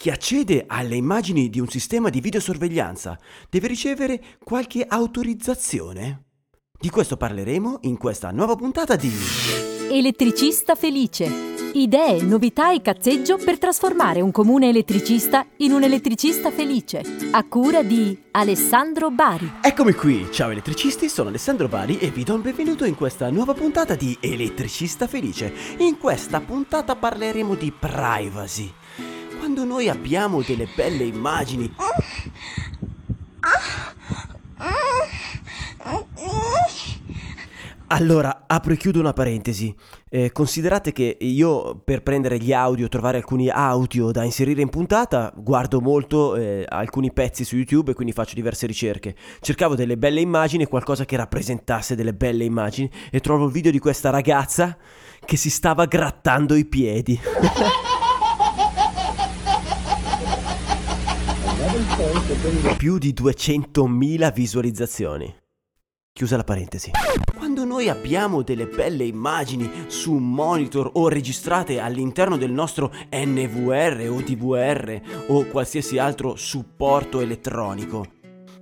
Chi accede alle immagini di un sistema di videosorveglianza deve ricevere qualche autorizzazione? Di questo parleremo in questa nuova puntata di Elettricista felice. Idee, novità e cazzeggio per trasformare un comune elettricista in un elettricista felice. A cura di Alessandro Bari. Eccomi qui, ciao elettricisti, sono Alessandro Bari e vi do il benvenuto in questa nuova puntata di Elettricista felice. In questa puntata parleremo di privacy quando noi abbiamo delle belle immagini Allora, apro e chiudo una parentesi. Eh, considerate che io per prendere gli audio, trovare alcuni audio da inserire in puntata, guardo molto eh, alcuni pezzi su YouTube e quindi faccio diverse ricerche. Cercavo delle belle immagini, qualcosa che rappresentasse delle belle immagini e trovo il video di questa ragazza che si stava grattando i piedi. Più di 200.000 visualizzazioni. Chiusa la parentesi. Quando noi abbiamo delle belle immagini su un monitor o registrate all'interno del nostro NVR o DVR o qualsiasi altro supporto elettronico,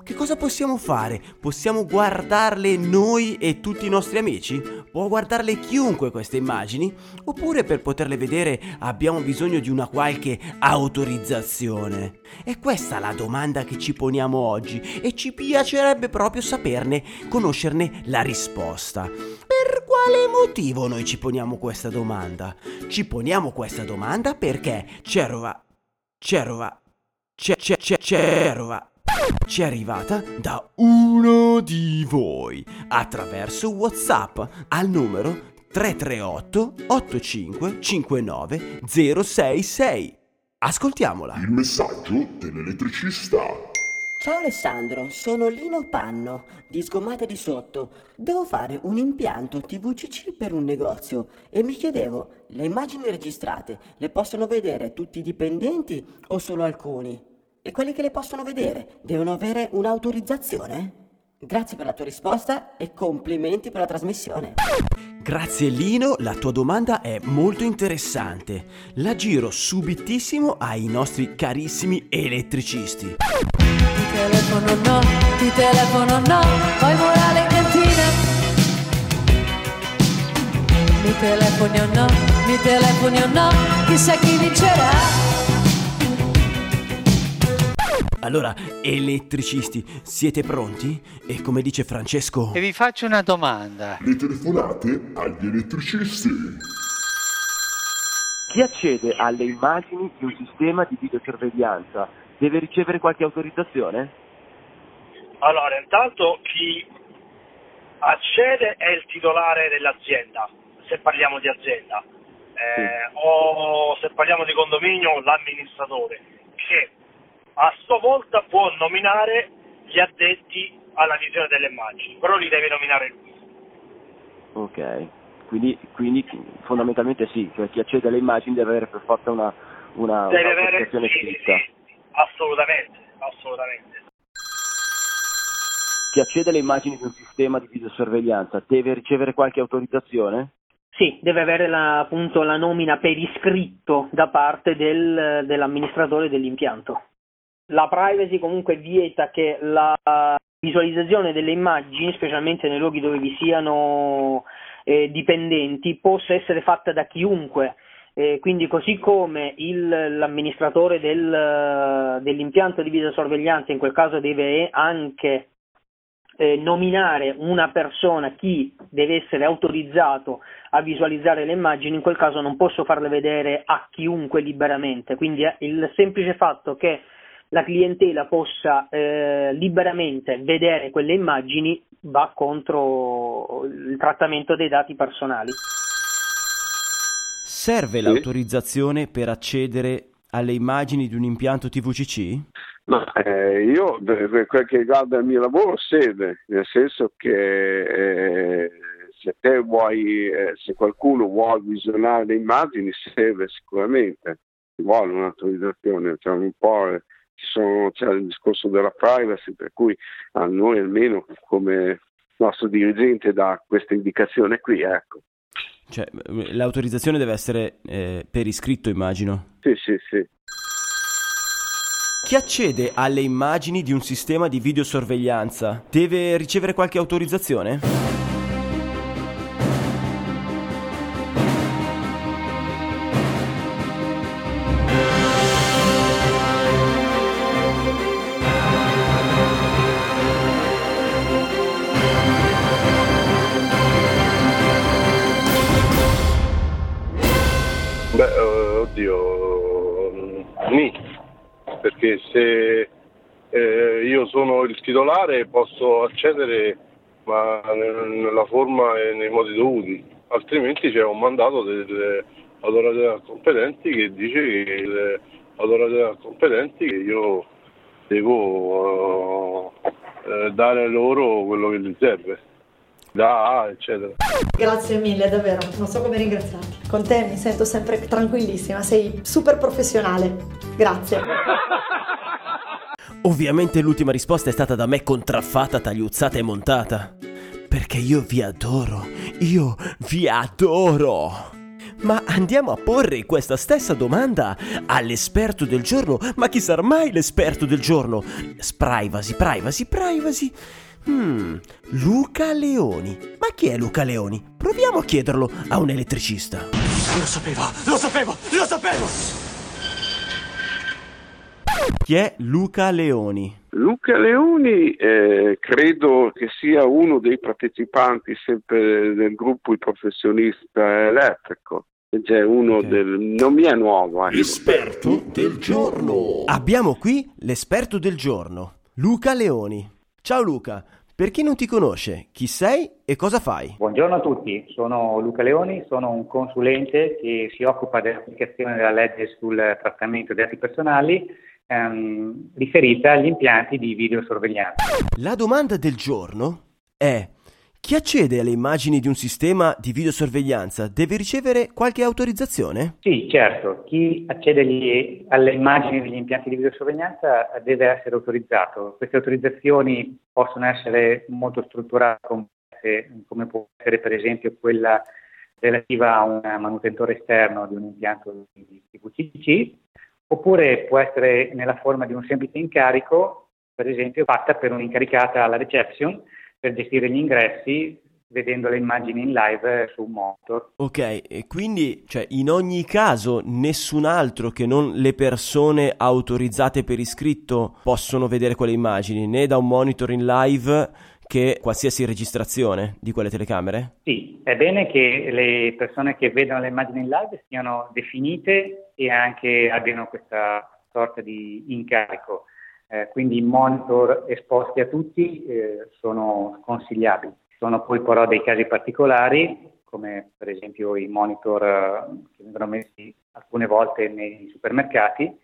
che cosa possiamo fare? Possiamo guardarle noi e tutti i nostri amici? Può guardarle chiunque queste immagini? Oppure per poterle vedere abbiamo bisogno di una qualche autorizzazione? È questa la domanda che ci poniamo oggi e ci piacerebbe proprio saperne, conoscerne la risposta. Per quale motivo noi ci poniamo questa domanda? Ci poniamo questa domanda perché Cerova, Cerova, Cerova ci è arrivata da uno di voi attraverso WhatsApp al numero 338 85 59 066. Ascoltiamola. Il messaggio dell'elettricista. Ciao Alessandro, sono Lino Panno di Sgommate di Sotto. Devo fare un impianto TVCC per un negozio e mi chiedevo, le immagini registrate le possono vedere tutti i dipendenti o solo alcuni? E quelli che le possono vedere devono avere un'autorizzazione? Grazie per la tua risposta e complimenti per la trasmissione. Grazie Lino, la tua domanda è molto interessante. La giro subitissimo ai nostri carissimi elettricisti. Ti telefono no, ti telefono no, poi morale in cantina. Mi telefoni o no, mi telefoni o no, chissà chi vincerà. Allora, elettricisti, siete pronti? E come dice Francesco... E vi faccio una domanda. Le telefonate agli elettricisti. Chi accede alle immagini di un sistema di videosorveglianza deve ricevere qualche autorizzazione? Allora, intanto chi accede è il titolare dell'azienda, se parliamo di azienda, eh, sì. o se parliamo di condominio l'amministratore, che a sua volta può nominare gli addetti alla visione delle immagini, però li deve nominare lui. Ok, quindi, quindi fondamentalmente sì, cioè chi accede alle immagini deve avere per forza una, una, deve una avere, sì, scritta. Sì, assolutamente, assolutamente. Chi accede alle immagini di un sistema di videosorveglianza deve ricevere qualche autorizzazione? Sì, deve avere la, appunto la nomina per iscritto da parte del, dell'amministratore dell'impianto la privacy comunque vieta che la visualizzazione delle immagini, specialmente nei luoghi dove vi siano eh, dipendenti, possa essere fatta da chiunque. Eh, quindi così come il, l'amministratore del, dell'impianto di videosorveglianza in quel caso deve anche eh, nominare una persona, chi deve essere autorizzato a visualizzare le immagini, in quel caso non posso farle vedere a chiunque liberamente. Quindi il semplice fatto che la clientela possa eh, liberamente vedere quelle immagini va contro il trattamento dei dati personali. Serve sì. l'autorizzazione per accedere alle immagini di un impianto TVCC? Ma eh, io per quel che riguarda il mio lavoro serve, nel senso che eh, se te vuoi, eh, se qualcuno vuole visionare le immagini serve sicuramente, ci vuole un'autorizzazione, cioè un po' sono, c'è il discorso della privacy, per cui a noi almeno come nostro dirigente dà questa indicazione qui, ecco. Cioè, l'autorizzazione deve essere eh, per iscritto, immagino. Sì, sì, sì. Chi accede alle immagini di un sistema di videosorveglianza deve ricevere qualche autorizzazione? Oddio, mm, nì, perché se eh, io sono il titolare posso accedere ma nella forma e nei modi dovuti, altrimenti c'è un mandato dell'autorità competenti che dice che l'autorità competenti che io devo eh, dare loro quello che gli serve da eccetera. Grazie mille, davvero, non so come ringraziarti. Con te mi sento sempre tranquillissima, sei super professionale. Grazie. Ovviamente l'ultima risposta è stata da me contraffata, tagliuzzata e montata. Perché io vi adoro, io vi adoro. Ma andiamo a porre questa stessa domanda all'esperto del giorno. Ma chi sarà mai l'esperto del giorno? Privacy, privacy, privacy. Hmm, Luca Leoni. Ma chi è Luca Leoni? Proviamo a chiederlo a un elettricista. Lo sapevo, lo sapevo, lo sapevo! Chi è Luca Leoni? Luca Leoni eh, credo che sia uno dei partecipanti sempre del gruppo Il Professionista Elettrico. C'è uno okay. del... non mi è nuovo. Eh. L'esperto del giorno. Abbiamo qui l'esperto del giorno, Luca Leoni. Ciao Luca, per chi non ti conosce, chi sei e cosa fai? Buongiorno a tutti, sono Luca Leoni, sono un consulente che si occupa dell'applicazione della legge sul trattamento dei dati personali ehm, riferita agli impianti di videosorveglianza. La domanda del giorno è chi accede alle immagini di un sistema di videosorveglianza deve ricevere qualche autorizzazione? Sì, certo. Chi accede agli, alle immagini degli impianti di videosorveglianza deve essere autorizzato. Queste autorizzazioni possono essere molto strutturate, come può essere per esempio quella relativa a un manutentore esterno di un impianto di VCC, oppure può essere nella forma di un semplice incarico, per esempio fatta per un'incaricata alla reception per gestire gli ingressi vedendo le immagini in live su un monitor. Ok, e quindi cioè, in ogni caso nessun altro che non le persone autorizzate per iscritto possono vedere quelle immagini, né da un monitor in live che qualsiasi registrazione di quelle telecamere? Sì, è bene che le persone che vedono le immagini in live siano definite e anche abbiano questa sorta di incarico eh, quindi i monitor esposti a tutti eh, sono sconsigliabili. Sono poi però dei casi particolari, come per esempio i monitor eh, che vengono messi alcune volte nei supermercati,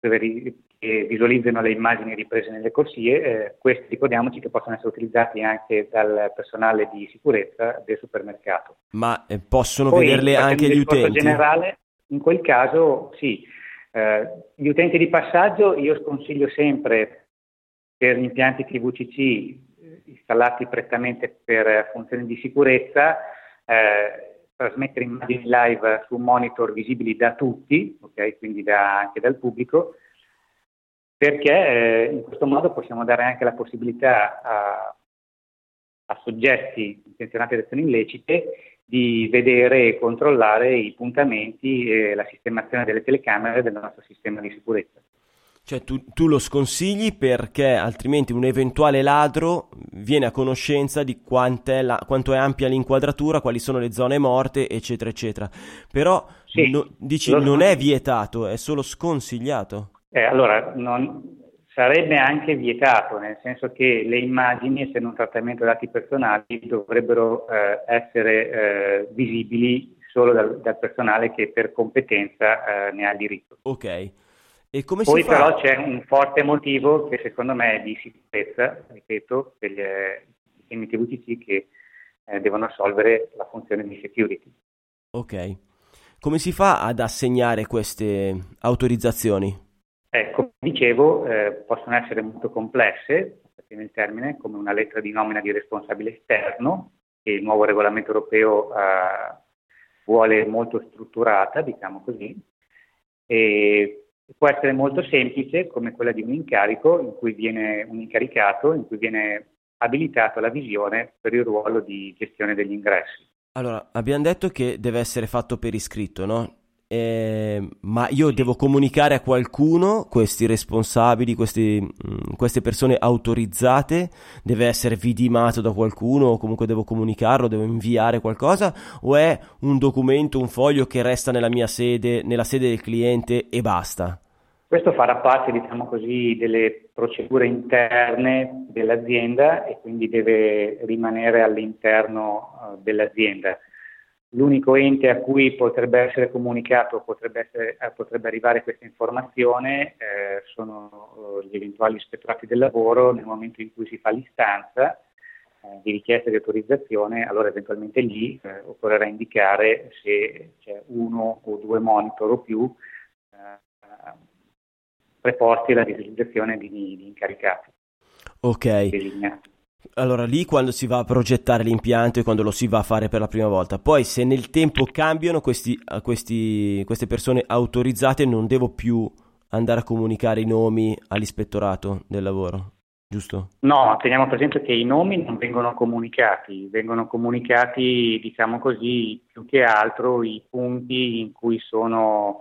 che visualizzano le immagini riprese nelle corsie, eh, questi ricordiamoci che possono essere utilizzati anche dal personale di sicurezza del supermercato. Ma eh, possono Poi, vederle anche gli utenti? Generale, in quel caso sì, eh, gli utenti di passaggio io sconsiglio sempre per gli impianti TVCC eh, installati prettamente per funzioni di sicurezza eh, trasmettere immagini live su monitor visibili da tutti, okay, quindi da, anche dal pubblico, perché eh, in questo modo possiamo dare anche la possibilità a, a soggetti intenzionati ad azioni illecite di vedere e controllare i puntamenti e la sistemazione delle telecamere del nostro sistema di sicurezza. Cioè tu, tu, lo sconsigli perché altrimenti un eventuale ladro viene a conoscenza di la, quanto è ampia l'inquadratura, quali sono le zone morte, eccetera, eccetera. Però sì, no, dici non è vietato, è solo sconsigliato. Eh, allora, non, sarebbe anche vietato, nel senso che le immagini, essendo un trattamento dati personali, dovrebbero eh, essere eh, visibili solo dal, dal, personale che per competenza eh, ne ha diritto. Ok. E come Poi si fa? però c'è un forte motivo che secondo me è di sicurezza, ripeto, degli sistemi TVCC che eh, devono assolvere la funzione di security. Ok. Come si fa ad assegnare queste autorizzazioni? Eh, come dicevo, eh, possono essere molto complesse, nel termine, come una lettera di nomina di responsabile esterno, che il nuovo regolamento europeo eh, vuole molto strutturata, diciamo così, e può essere molto semplice, come quella di un incarico, in cui viene un incaricato, in cui viene abilitato alla visione per il ruolo di gestione degli ingressi. Allora, abbiamo detto che deve essere fatto per iscritto, no? Eh, ma io devo comunicare a qualcuno, questi responsabili, questi, mh, queste persone autorizzate, deve essere vidimato da qualcuno o comunque devo comunicarlo, devo inviare qualcosa o è un documento, un foglio che resta nella mia sede, nella sede del cliente e basta? Questo farà parte, diciamo così, delle procedure interne dell'azienda e quindi deve rimanere all'interno uh, dell'azienda L'unico ente a cui potrebbe essere comunicato, potrebbe, essere, eh, potrebbe arrivare questa informazione eh, sono eh, gli eventuali ispettorati del lavoro nel momento in cui si fa l'istanza eh, di richiesta di autorizzazione, allora eventualmente lì eh, occorrerà indicare se c'è uno o due monitor o più eh, preposti alla visualizzazione di, di incaricati. Ok. Delignati. Allora lì quando si va a progettare l'impianto e quando lo si va a fare per la prima volta. Poi se nel tempo cambiano questi, questi, queste persone autorizzate non devo più andare a comunicare i nomi all'ispettorato del lavoro, giusto? No, teniamo presente che i nomi non vengono comunicati, vengono comunicati diciamo così più che altro i punti in cui sono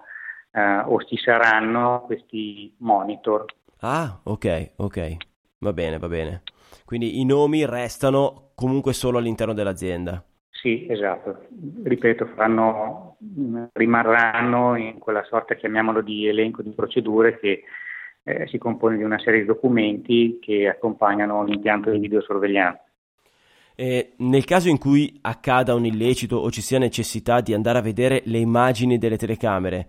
eh, o ci saranno questi monitor. Ah, ok, ok, va bene, va bene. Quindi i nomi restano comunque solo all'interno dell'azienda. Sì, esatto. Ripeto, faranno, rimarranno in quella sorta, chiamiamolo, di elenco di procedure che eh, si compone di una serie di documenti che accompagnano l'impianto di videosorveglianza. E nel caso in cui accada un illecito o ci sia necessità di andare a vedere le immagini delle telecamere,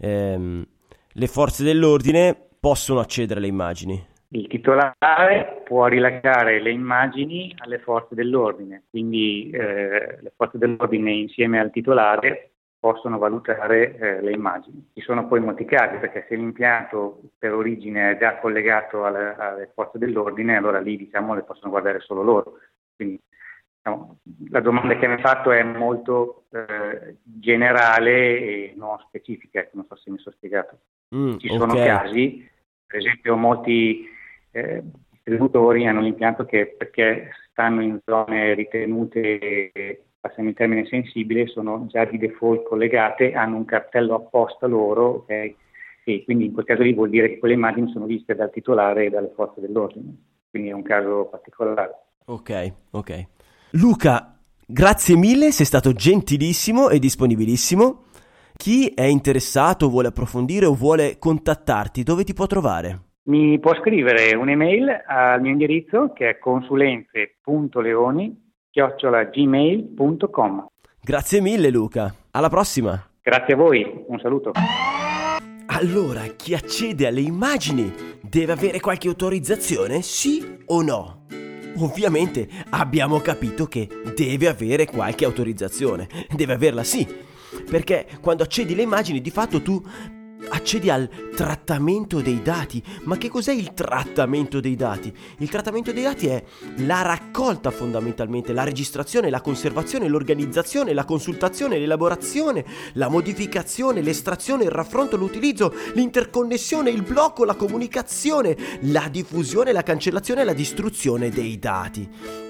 ehm, le forze dell'ordine possono accedere alle immagini. Il titolare può rilasciare le immagini alle forze dell'ordine, quindi eh, le forze dell'ordine insieme al titolare possono valutare eh, le immagini. Ci sono poi molti casi perché se l'impianto per origine è già collegato alle, alle forze dell'ordine, allora lì diciamo le possono guardare solo loro. Quindi diciamo, la domanda che mi hai fatto è molto eh, generale e non specifica, non so se mi sono spiegato. Mm, Ci sono okay. casi, per esempio molti eh, distributori hanno l'impianto che perché stanno in zone ritenute, passiamo in termine sensibile, sono già di default collegate, hanno un cartello apposta loro, okay? e quindi in quel caso lì vuol dire che quelle immagini sono viste dal titolare e dalle forze dell'ordine, quindi è un caso particolare. Ok, ok. Luca, grazie mille, sei stato gentilissimo e disponibilissimo. Chi è interessato, vuole approfondire o vuole contattarti, dove ti può trovare? Mi può scrivere un'email al mio indirizzo che è consulenze.leoni.gmail.com Grazie mille Luca, alla prossima! Grazie a voi, un saluto. Allora, chi accede alle immagini deve avere qualche autorizzazione, sì o no? Ovviamente abbiamo capito che deve avere qualche autorizzazione, deve averla sì, perché quando accedi alle immagini di fatto tu accedi al trattamento dei dati. Ma che cos'è il trattamento dei dati? Il trattamento dei dati è la raccolta fondamentalmente, la registrazione, la conservazione, l'organizzazione, la consultazione, l'elaborazione, la modificazione, l'estrazione, il raffronto, l'utilizzo, l'interconnessione, il blocco, la comunicazione, la diffusione, la cancellazione e la distruzione dei dati,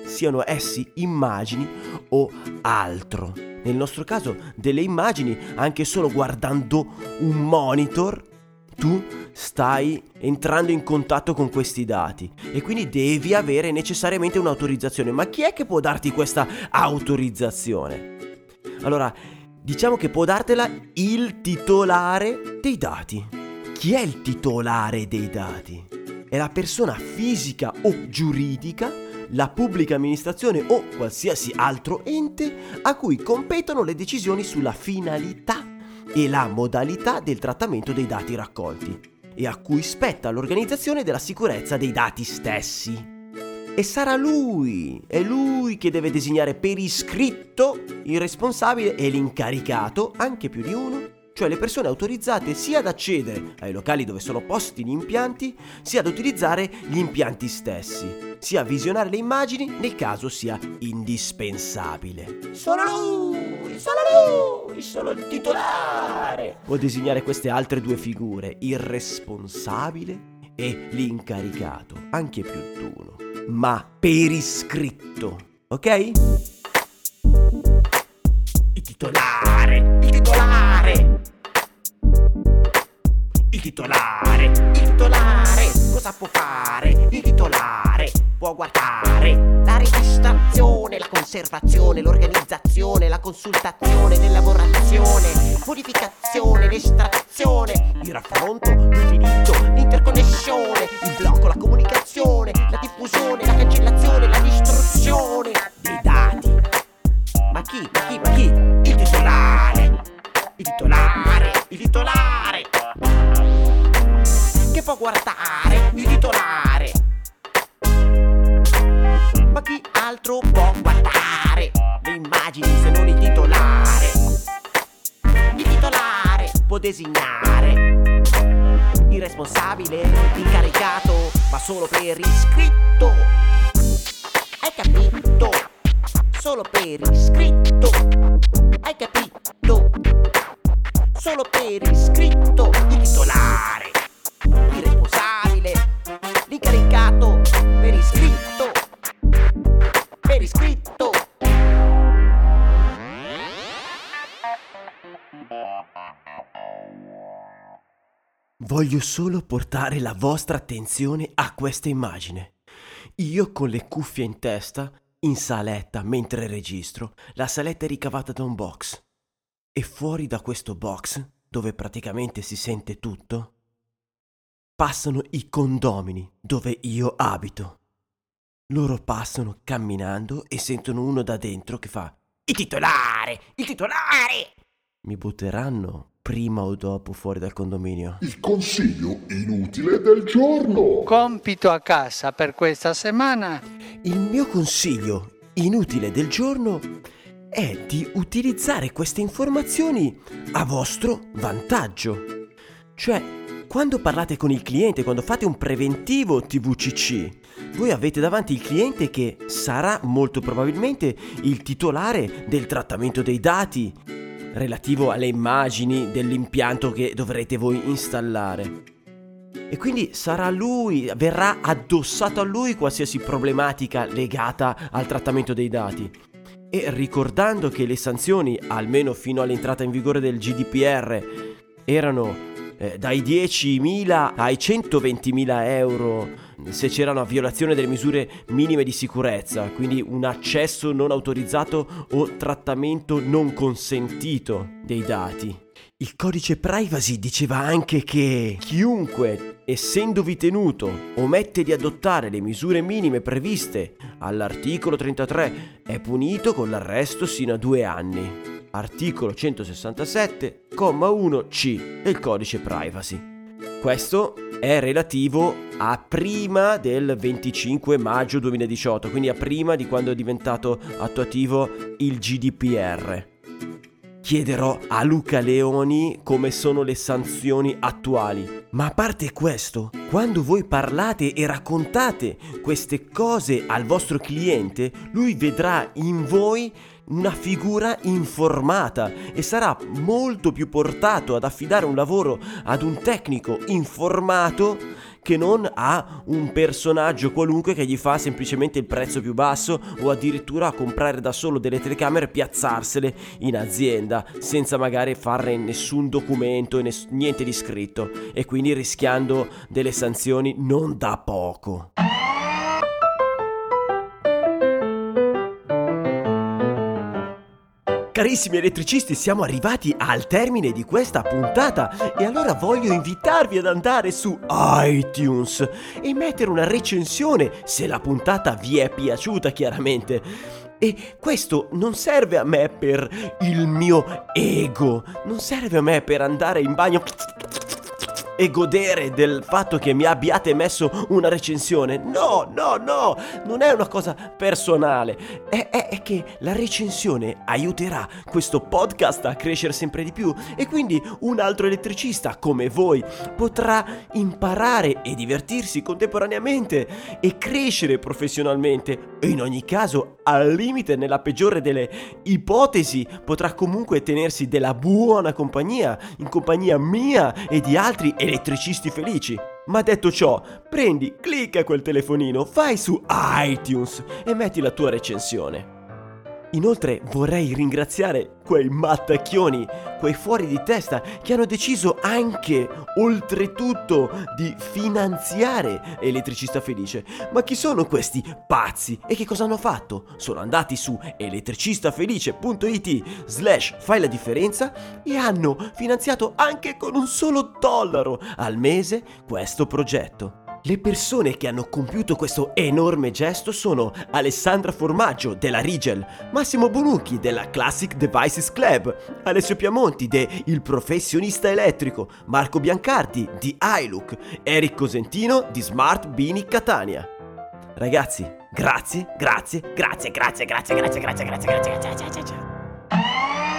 siano essi immagini o altro nel nostro caso delle immagini, anche solo guardando un monitor, tu stai entrando in contatto con questi dati e quindi devi avere necessariamente un'autorizzazione. Ma chi è che può darti questa autorizzazione? Allora, diciamo che può dartela il titolare dei dati. Chi è il titolare dei dati? È la persona fisica o giuridica la pubblica amministrazione o qualsiasi altro ente a cui competono le decisioni sulla finalità e la modalità del trattamento dei dati raccolti e a cui spetta l'organizzazione della sicurezza dei dati stessi. E sarà lui, è lui che deve designare per iscritto il responsabile e l'incaricato, anche più di uno, cioè le persone autorizzate sia ad accedere ai locali dove sono posti gli impianti, sia ad utilizzare gli impianti stessi, sia a visionare le immagini nel caso sia indispensabile. Sono lui! solo lui, solo il titolare. Può disegnare queste altre due figure, il responsabile e l'incaricato, anche più di uno, ma per iscritto, ok? Il titolare, il titolare. Il titolare, il titolare, cosa può fare? Il titolare può guardare la registrazione, la conservazione, l'organizzazione, la consultazione, l'elaborazione, modificazione, l'estrazione, il raffronto, l'utilizzo, l'interconnessione, il blocco, la comunicazione, la diffusione, la cancellazione, la distruzione dei dati. Ma chi? Ma chi? Ma chi? Titolare, il titolare che può guardare il titolare. Ma chi altro può guardare le immagini se non il titolare? Il titolare può designare il responsabile, l'incaricato, ma solo per iscritto. Hai capito? Solo per iscritto. Hai capito? Solo per iscritto il titolare il responsabile, l'incaricato, per iscritto, per iscritto. Voglio solo portare la vostra attenzione a questa immagine. Io con le cuffie in testa, in saletta mentre registro, la saletta è ricavata da un box. E fuori da questo box, dove praticamente si sente tutto, passano i condomini dove io abito. Loro passano camminando e sentono uno da dentro che fa Il titolare! Il titolare! Mi butteranno prima o dopo fuori dal condominio. Il consiglio inutile del giorno. Compito a casa per questa settimana. Il mio consiglio inutile del giorno è di utilizzare queste informazioni a vostro vantaggio. Cioè, quando parlate con il cliente, quando fate un preventivo TVCC, voi avete davanti il cliente che sarà molto probabilmente il titolare del trattamento dei dati relativo alle immagini dell'impianto che dovrete voi installare. E quindi sarà lui, verrà addossato a lui qualsiasi problematica legata al trattamento dei dati. E ricordando che le sanzioni, almeno fino all'entrata in vigore del GDPR, erano eh, dai 10.000 ai 120.000 euro se c'era una violazione delle misure minime di sicurezza, quindi un accesso non autorizzato o trattamento non consentito dei dati. Il codice privacy diceva anche che chiunque, essendovi tenuto, omette di adottare le misure minime previste all'articolo 33 è punito con l'arresto sino a due anni articolo 167,1c del codice privacy. Questo è relativo a prima del 25 maggio 2018, quindi a prima di quando è diventato attuativo il GDPR. Chiederò a Luca Leoni come sono le sanzioni attuali. Ma a parte questo, quando voi parlate e raccontate queste cose al vostro cliente, lui vedrà in voi una figura informata e sarà molto più portato ad affidare un lavoro ad un tecnico informato che non a un personaggio qualunque che gli fa semplicemente il prezzo più basso o addirittura a comprare da solo delle telecamere e piazzarsele in azienda senza magari fare nessun documento e niente di scritto e quindi rischiando delle sanzioni non da poco. Carissimi elettricisti, siamo arrivati al termine di questa puntata e allora voglio invitarvi ad andare su iTunes e mettere una recensione se la puntata vi è piaciuta chiaramente. E questo non serve a me per il mio ego, non serve a me per andare in bagno e godere del fatto che mi abbiate messo una recensione. No, no, no, non è una cosa personale. È, è, è che la recensione aiuterà questo podcast a crescere sempre di più e quindi un altro elettricista come voi potrà imparare e divertirsi contemporaneamente e crescere professionalmente in ogni caso al limite nella peggiore delle ipotesi potrà comunque tenersi della buona compagnia in compagnia mia e di altri elettricisti felici. Ma detto ciò, prendi, clicca quel telefonino, vai su iTunes e metti la tua recensione. Inoltre vorrei ringraziare quei mattacchioni, quei fuori di testa che hanno deciso anche, oltretutto, di finanziare Elettricista Felice. Ma chi sono questi pazzi e che cosa hanno fatto? Sono andati su elettricistafelice.it slash fai la differenza e hanno finanziato anche con un solo dollaro al mese questo progetto. Le persone che hanno compiuto questo enorme gesto sono Alessandra Formaggio della Rigel, Massimo Bonucchi della Classic Devices Club, Alessio Piamonti de Il Professionista Elettrico, Marco Biancardi di iLook, Eric Cosentino di Smart Bini Catania. Ragazzi, grazie, grazie, grazie, grazie, grazie, grazie, grazie, grazie, grazie, grazie, grazie, grazie.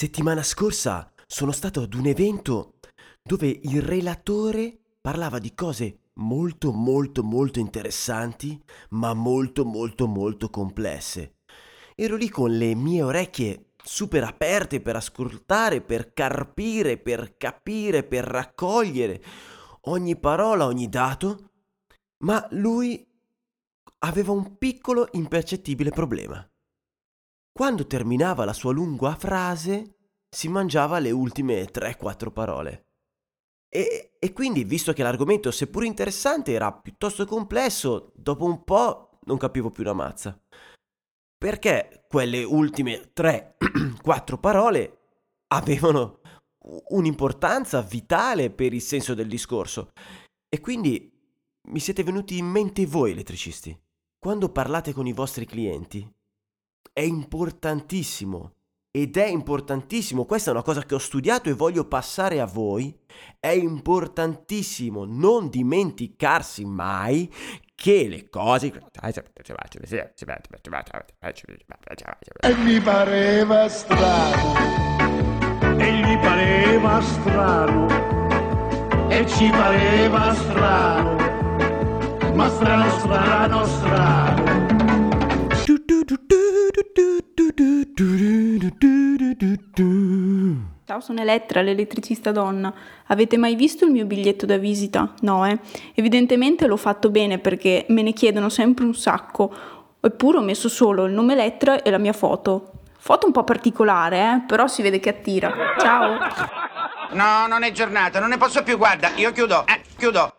Settimana scorsa sono stato ad un evento dove il relatore parlava di cose molto molto molto interessanti, ma molto molto molto complesse. Ero lì con le mie orecchie super aperte per ascoltare, per carpire, per capire, per raccogliere ogni parola, ogni dato, ma lui aveva un piccolo impercettibile problema. Quando terminava la sua lunga frase, si mangiava le ultime 3-4 parole. E, e, quindi, visto che l'argomento, seppur interessante, era piuttosto complesso, dopo un po' non capivo più una mazza. Perché quelle ultime 3-4 parole avevano un'importanza vitale per il senso del discorso. E quindi mi siete venuti in mente voi, elettricisti. Quando parlate con i vostri clienti, è importantissimo ed è importantissimo, questa è una cosa che ho studiato e voglio passare a voi, è importantissimo non dimenticarsi mai che le cose... E mi pareva strano, e gli pareva strano, e ci pareva strano ma strano, strano, strano. Ciao, sono Elettra, l'elettricista donna. Avete mai visto il mio biglietto da visita? No, eh? Evidentemente l'ho fatto bene perché me ne chiedono sempre un sacco. Eppure ho messo solo il nome Elettra e la mia foto. Foto un po' particolare, eh? Però si vede che attira. Ciao! No, non è giornata, non ne posso più, guarda, io chiudo, eh, chiudo.